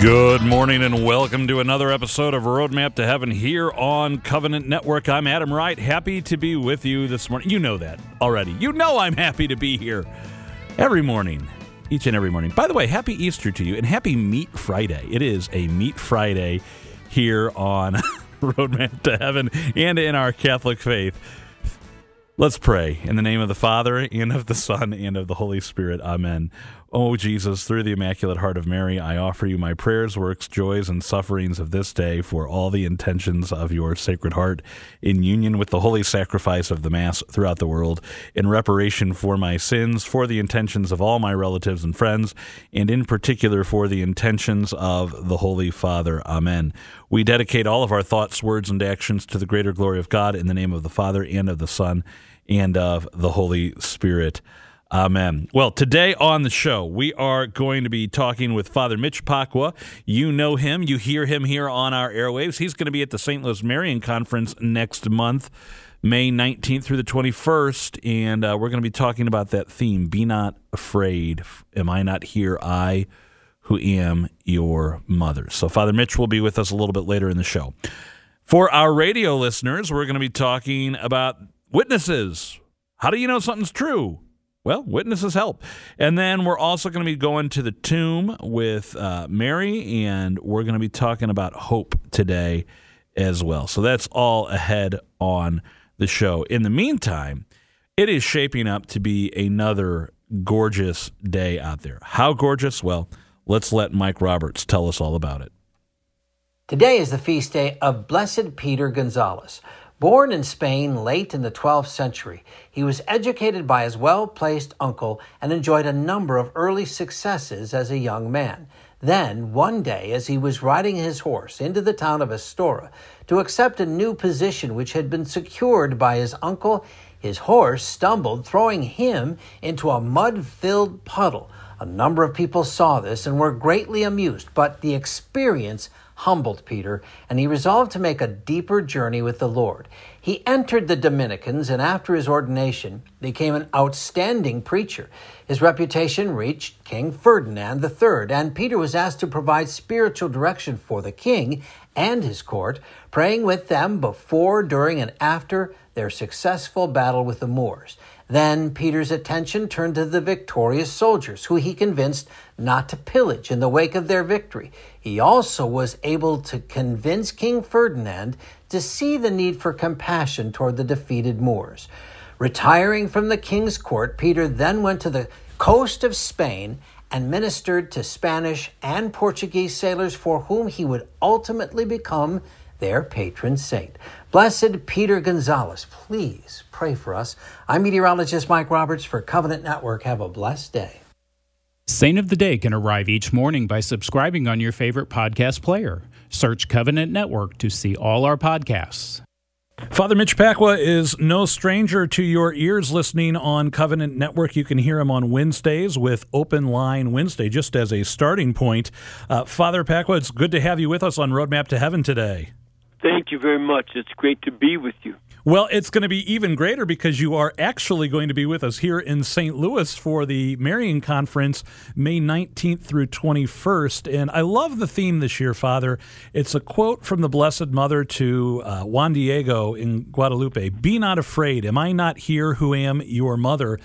Good morning and welcome to another episode of Roadmap to Heaven here on Covenant Network. I'm Adam Wright, happy to be with you this morning. You know that already. You know I'm happy to be here every morning, each and every morning. By the way, happy Easter to you and happy Meat Friday. It is a Meat Friday here on Roadmap to Heaven and in our Catholic faith. Let's pray. In the name of the Father, and of the Son, and of the Holy Spirit. Amen. O Jesus, through the Immaculate Heart of Mary, I offer you my prayers, works, joys, and sufferings of this day for all the intentions of your Sacred Heart, in union with the holy sacrifice of the Mass throughout the world, in reparation for my sins, for the intentions of all my relatives and friends, and in particular for the intentions of the Holy Father. Amen. We dedicate all of our thoughts, words, and actions to the greater glory of God in the name of the Father, and of the Son, and of the Holy Spirit. Amen. Well, today on the show, we are going to be talking with Father Mitch Pacwa. You know him, you hear him here on our airwaves. He's going to be at the St. Louis Marian Conference next month, May 19th through the 21st, and uh, we're going to be talking about that theme Be not afraid. Am I not here? I who am your mother. So, Father Mitch will be with us a little bit later in the show. For our radio listeners, we're going to be talking about witnesses. How do you know something's true? Well, witnesses help. And then we're also going to be going to the tomb with uh, Mary, and we're going to be talking about hope today as well. So that's all ahead on the show. In the meantime, it is shaping up to be another gorgeous day out there. How gorgeous? Well, let's let Mike Roberts tell us all about it. Today is the feast day of Blessed Peter Gonzalez. Born in Spain late in the 12th century, he was educated by his well placed uncle and enjoyed a number of early successes as a young man. Then, one day, as he was riding his horse into the town of Astorga to accept a new position which had been secured by his uncle, his horse stumbled, throwing him into a mud filled puddle. A number of people saw this and were greatly amused, but the experience humbled Peter, and he resolved to make a deeper journey with the Lord. He entered the Dominicans and after his ordination became an outstanding preacher. His reputation reached King Ferdinand III, and Peter was asked to provide spiritual direction for the king and his court, praying with them before, during, and after their successful battle with the Moors. Then Peter's attention turned to the victorious soldiers, who he convinced not to pillage in the wake of their victory. He also was able to convince King Ferdinand to see the need for compassion toward the defeated Moors. Retiring from the king's court, Peter then went to the coast of Spain and ministered to Spanish and Portuguese sailors for whom he would ultimately become their patron saint. Blessed Peter Gonzalez, please pray for us. I'm meteorologist Mike Roberts for Covenant Network. Have a blessed day. Saint of the Day can arrive each morning by subscribing on your favorite podcast player. Search Covenant Network to see all our podcasts. Father Mitch Pacwa is no stranger to your ears listening on Covenant Network. You can hear him on Wednesdays with Open Line Wednesday, just as a starting point. Uh, Father Pacwa, it's good to have you with us on Roadmap to Heaven today. Thank you very much. It's great to be with you. Well, it's going to be even greater because you are actually going to be with us here in St. Louis for the Marian Conference, May 19th through 21st. And I love the theme this year, Father. It's a quote from the Blessed Mother to uh, Juan Diego in Guadalupe Be not afraid. Am I not here who am your mother?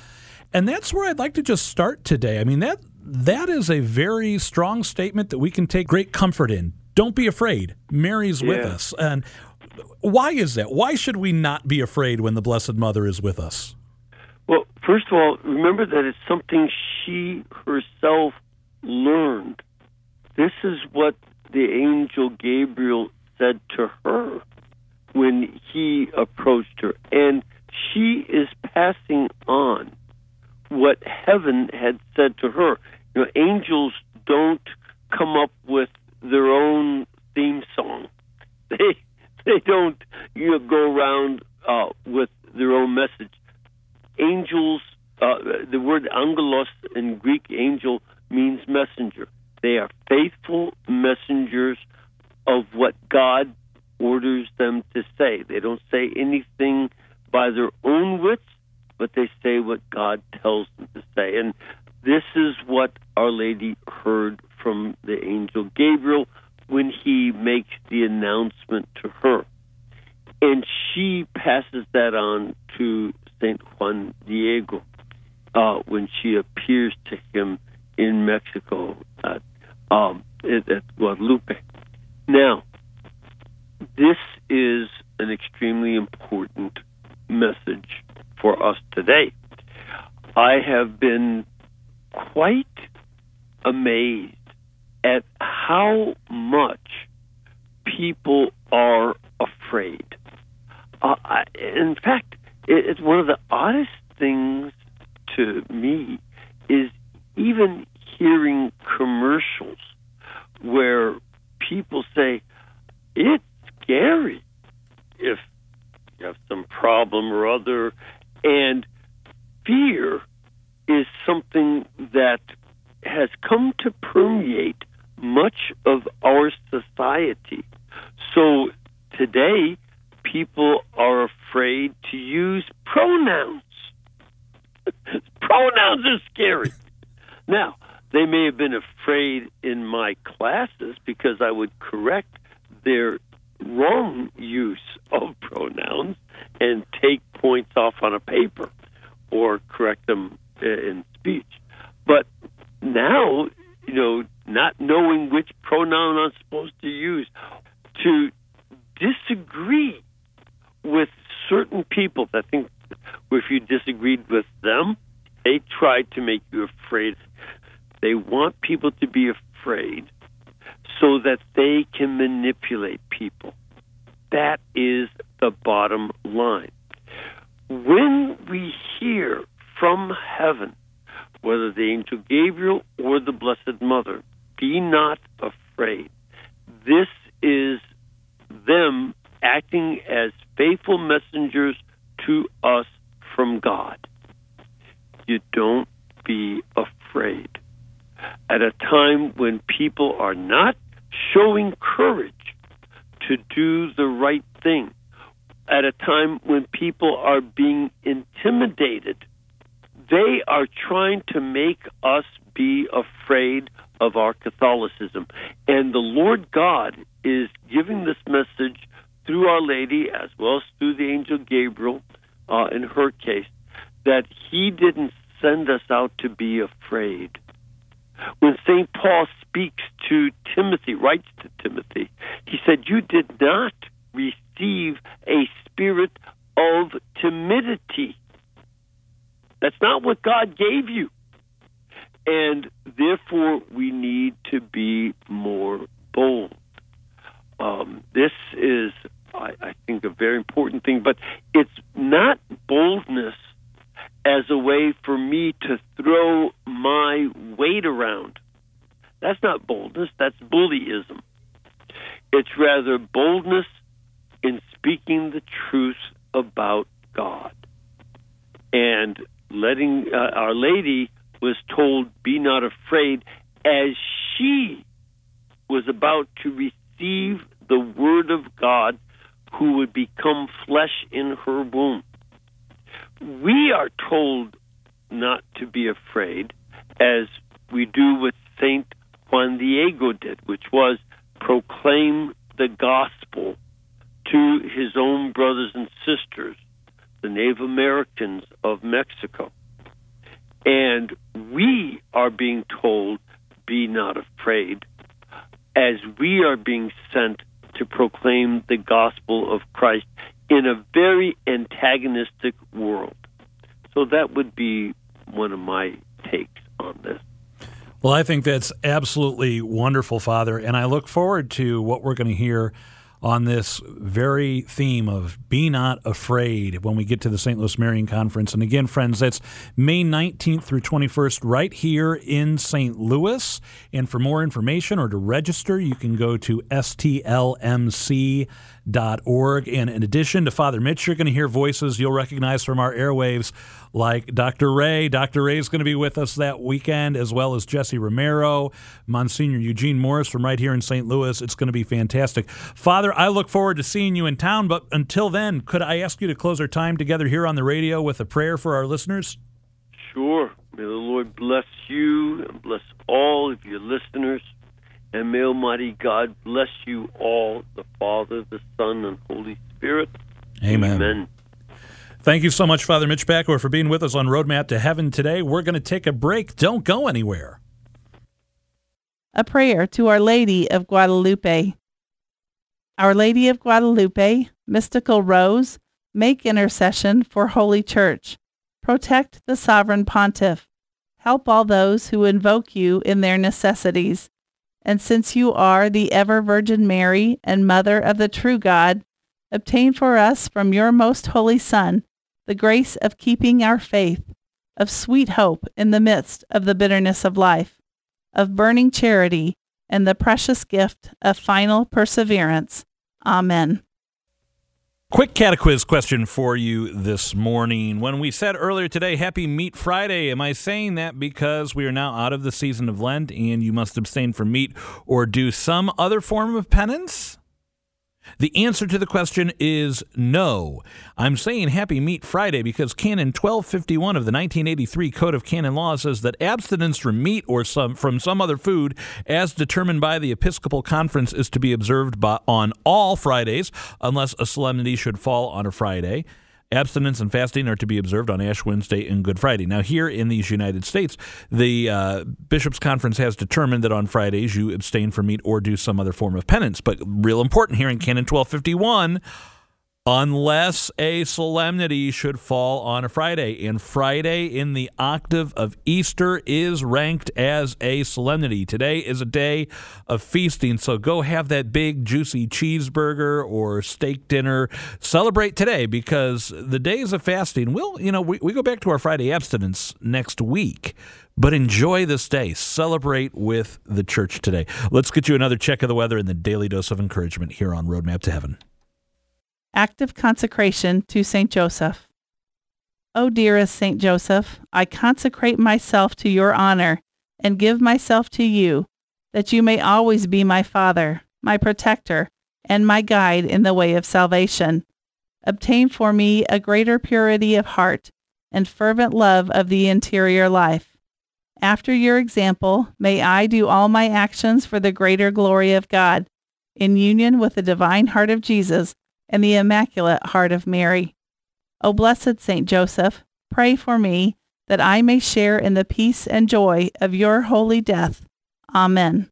And that's where I'd like to just start today. I mean, that that is a very strong statement that we can take great comfort in. Don't be afraid. Mary's yeah. with us. And why is that? Why should we not be afraid when the Blessed Mother is with us? Well, first of all, remember that it's something she herself learned. This is what the angel Gabriel said to her when he approached her. And she is passing on what heaven had said to her. You know, angels don't come up with their own theme song. They they don't you know, go around uh, with their own message. Angels, uh, the word angelos in Greek, angel means messenger. They are faithful messengers of what God orders them to say. They don't say anything by their own wits, but they say. And this is what Our Lady heard from the angel Gabriel when he makes the announcement to her. And she passes that on to St. Juan Diego uh, when she appears to him in Mexico at, um, at Guadalupe. Now, this is an extremely important message for us today. I have been quite amazed at how much people are afraid. Uh, I, in fact, it, it's one of the oddest things to me is even hearing commercials where people say it's scary if you have some problem or other, and fear is something that has come to permeate much of our society. So today, people are afraid to use pronouns. pronouns are scary. Now, they may have been afraid in my classes because I would correct their wrong use of pronouns and take points off on a paper or correct them in speech. But now, you know, not knowing which pronoun I'm supposed to use, to disagree with certain people. I think if you disagreed with them, they tried to make you afraid. They want people to be afraid so that they can manipulate people. That is the bottom line. When we hear from heaven, whether the angel Gabriel or the Blessed Mother, be not afraid. This is them acting as faithful messengers to us from God. You don't be afraid. At a time when people are not showing courage to do the right thing, at a time when people are being intimidated, they are trying to make us be afraid of our Catholicism. And the Lord God is giving this message through Our Lady as well as through the angel Gabriel uh, in her case that he didn't send us out to be afraid. When St. Paul speaks to Timothy, writes to Timothy, he said, You did not receive a spirit of timidity. That's not what God gave you. And therefore, we need to be more bold. Um, this is, I, I think, a very important thing, but it's not boldness as a way for me to throw my weight around. That's not boldness, that's bullyism. It's rather boldness in speaking the truth about God. And letting uh, Our Lady was told, Be not afraid, as she was about to receive the Word of God who would become flesh in her womb. We are told not to be afraid, as we do what Saint Juan Diego did, which was proclaim the gospel to his own brothers and sisters, the Native Americans of Mexico. And we are being told, be not afraid, as we are being sent to proclaim the gospel of Christ in a very antagonistic world. So that would be one of my takes on this. Well, I think that's absolutely wonderful, Father, and I look forward to what we're going to hear on this very theme of be not afraid when we get to the St. Louis Marian Conference. And again, friends, that's May 19th through 21st right here in St. Louis. And for more information or to register, you can go to stlmc.org. And in addition to Father Mitch, you're going to hear voices you'll recognize from our airwaves like Dr. Ray. Dr. Ray is going to be with us that weekend, as well as Jesse Romero, Monsignor Eugene Morris from right here in St. Louis. It's going to be fantastic. Father, I look forward to seeing you in town, but until then, could I ask you to close our time together here on the radio with a prayer for our listeners? Sure. May the Lord bless you and bless all of your listeners. And may Almighty God bless you all, Father, the Son, and Holy Spirit. Amen. Amen. Thank you so much, Father Mitch Pacwa, for being with us on Roadmap to Heaven today. We're going to take a break. Don't go anywhere. A prayer to Our Lady of Guadalupe. Our Lady of Guadalupe, mystical rose, make intercession for Holy Church. Protect the sovereign pontiff. Help all those who invoke you in their necessities. And since you are the ever Virgin Mary and Mother of the true God, obtain for us from your most holy Son the grace of keeping our faith, of sweet hope in the midst of the bitterness of life, of burning charity, and the precious gift of final perseverance. Amen. Quick catequiz question for you this morning. When we said earlier today, Happy Meat Friday, am I saying that because we are now out of the season of Lent and you must abstain from meat or do some other form of penance? The answer to the question is no. I'm saying Happy Meat Friday because Canon 1251 of the 1983 Code of Canon Law says that abstinence from meat or some from some other food, as determined by the Episcopal Conference, is to be observed by, on all Fridays, unless a solemnity should fall on a Friday. Abstinence and fasting are to be observed on Ash Wednesday and Good Friday. Now, here in these United States, the uh, Bishops' Conference has determined that on Fridays you abstain from meat or do some other form of penance. But real important here in Canon 1251 unless a solemnity should fall on a Friday. And Friday in the octave of Easter is ranked as a solemnity. Today is a day of feasting, so go have that big juicy cheeseburger or steak dinner. Celebrate today because the days of fasting, will you know, we, we go back to our Friday abstinence next week. But enjoy this day. Celebrate with the church today. Let's get you another check of the weather and the daily dose of encouragement here on Roadmap to Heaven. Active consecration to Saint Joseph. O dearest Saint Joseph, I consecrate myself to your honor and give myself to you, that you may always be my Father, my protector, and my guide in the way of salvation. Obtain for me a greater purity of heart and fervent love of the interior life. After your example, may I do all my actions for the greater glory of God, in union with the divine heart of Jesus and the Immaculate Heart of Mary. O blessed Saint Joseph, pray for me that I may share in the peace and joy of your holy death. Amen.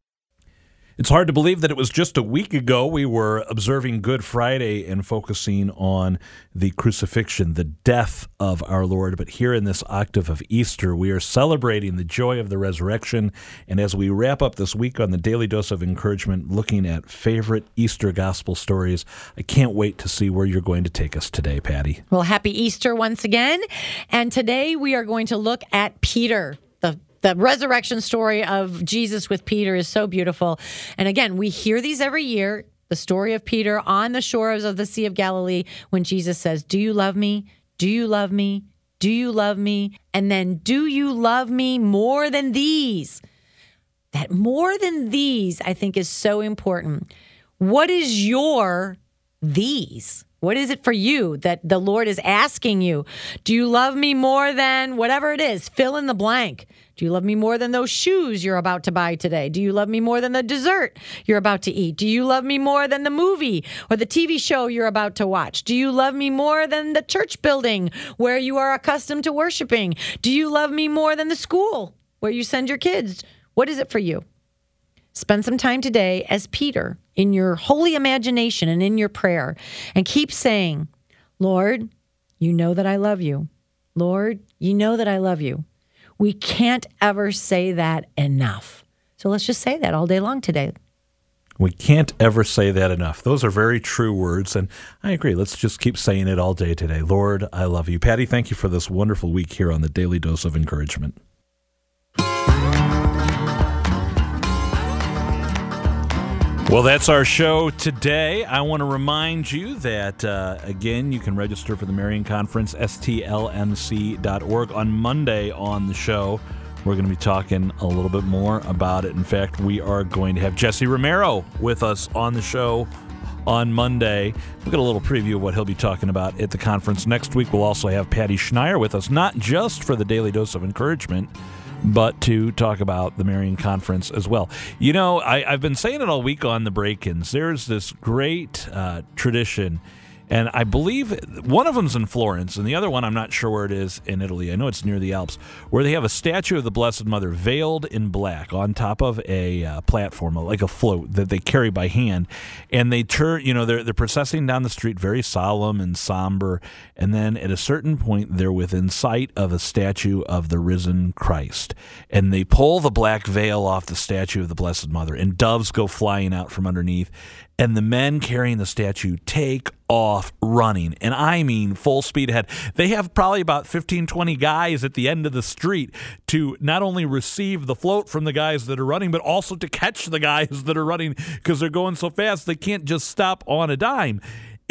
It's hard to believe that it was just a week ago we were observing Good Friday and focusing on the crucifixion, the death of our Lord. But here in this octave of Easter, we are celebrating the joy of the resurrection. And as we wrap up this week on the Daily Dose of Encouragement, looking at favorite Easter gospel stories, I can't wait to see where you're going to take us today, Patty. Well, happy Easter once again. And today we are going to look at Peter, the resurrection story of Jesus with Peter is so beautiful. And again, we hear these every year. The story of Peter on the shores of the Sea of Galilee when Jesus says, Do you love me? Do you love me? Do you love me? And then, Do you love me more than these? That more than these, I think, is so important. What is your these? What is it for you that the Lord is asking you? Do you love me more than whatever it is? Fill in the blank. Do you love me more than those shoes you're about to buy today? Do you love me more than the dessert you're about to eat? Do you love me more than the movie or the TV show you're about to watch? Do you love me more than the church building where you are accustomed to worshiping? Do you love me more than the school where you send your kids? What is it for you? Spend some time today as Peter in your holy imagination and in your prayer and keep saying, Lord, you know that I love you. Lord, you know that I love you. We can't ever say that enough. So let's just say that all day long today. We can't ever say that enough. Those are very true words, and I agree. Let's just keep saying it all day today. Lord, I love you. Patty, thank you for this wonderful week here on the Daily Dose of Encouragement. Well, that's our show today. I want to remind you that, uh, again, you can register for the Marian Conference, stlmc.org. On Monday on the show, we're going to be talking a little bit more about it. In fact, we are going to have Jesse Romero with us on the show on Monday. We'll get a little preview of what he'll be talking about at the conference. Next week, we'll also have Patty Schneier with us, not just for the Daily Dose of Encouragement but to talk about the Marian Conference as well. You know, I, have been saying it all week on the break ins. There's this great uh, tradition and I believe one of them's in Florence, and the other one I'm not sure where it is in Italy. I know it's near the Alps, where they have a statue of the Blessed Mother veiled in black on top of a uh, platform, like a float that they carry by hand, and they turn. You know, they're they're processing down the street, very solemn and somber, and then at a certain point, they're within sight of a statue of the risen Christ, and they pull the black veil off the statue of the Blessed Mother, and doves go flying out from underneath, and the men carrying the statue take off running. And I mean full speed ahead. They have probably about 15, 20 guys at the end of the street to not only receive the float from the guys that are running, but also to catch the guys that are running because they're going so fast they can't just stop on a dime.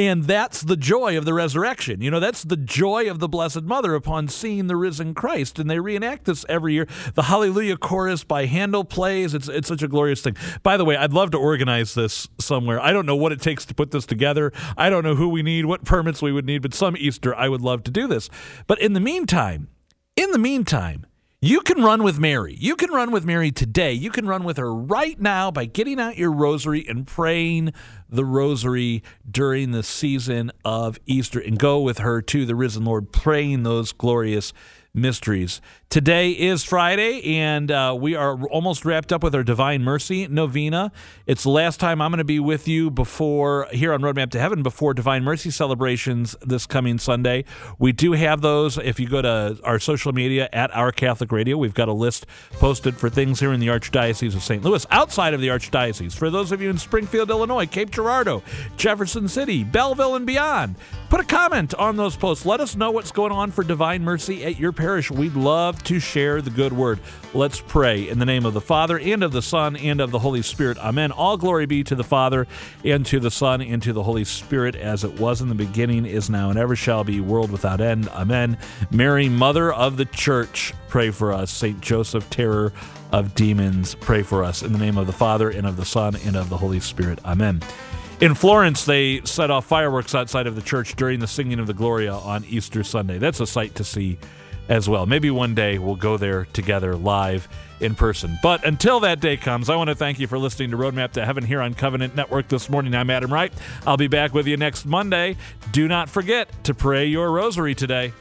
And that's the joy of the resurrection. You know, that's the joy of the Blessed Mother upon seeing the risen Christ. And they reenact this every year. The Hallelujah Chorus by Handel plays. It's, it's such a glorious thing. By the way, I'd love to organize this somewhere. I don't know what it takes to put this together. I don't know who we need, what permits we would need, but some Easter I would love to do this. But in the meantime, in the meantime, you can run with Mary. You can run with Mary today. You can run with her right now by getting out your rosary and praying the rosary during the season of Easter and go with her to the risen Lord, praying those glorious mysteries. Today is Friday, and uh, we are almost wrapped up with our Divine Mercy novena. It's the last time I'm going to be with you before here on Roadmap to Heaven before Divine Mercy celebrations this coming Sunday. We do have those. If you go to our social media at Our Catholic Radio, we've got a list posted for things here in the Archdiocese of St. Louis, outside of the Archdiocese. For those of you in Springfield, Illinois, Cape Girardeau, Jefferson City, Belleville, and beyond, put a comment on those posts. Let us know what's going on for Divine Mercy at your parish. We'd love to share the good word. Let's pray in the name of the Father, and of the Son, and of the Holy Spirit. Amen. All glory be to the Father, and to the Son, and to the Holy Spirit, as it was in the beginning, is now, and ever shall be, world without end. Amen. Mary, Mother of the Church, pray for us. Saint Joseph, terror of demons, pray for us. In the name of the Father, and of the Son, and of the Holy Spirit. Amen. In Florence, they set off fireworks outside of the church during the singing of the Gloria on Easter Sunday. That's a sight to see as well. Maybe one day we'll go there together live in person. But until that day comes, I want to thank you for listening to Roadmap to Heaven here on Covenant Network this morning. I'm Adam Wright. I'll be back with you next Monday. Do not forget to pray your rosary today.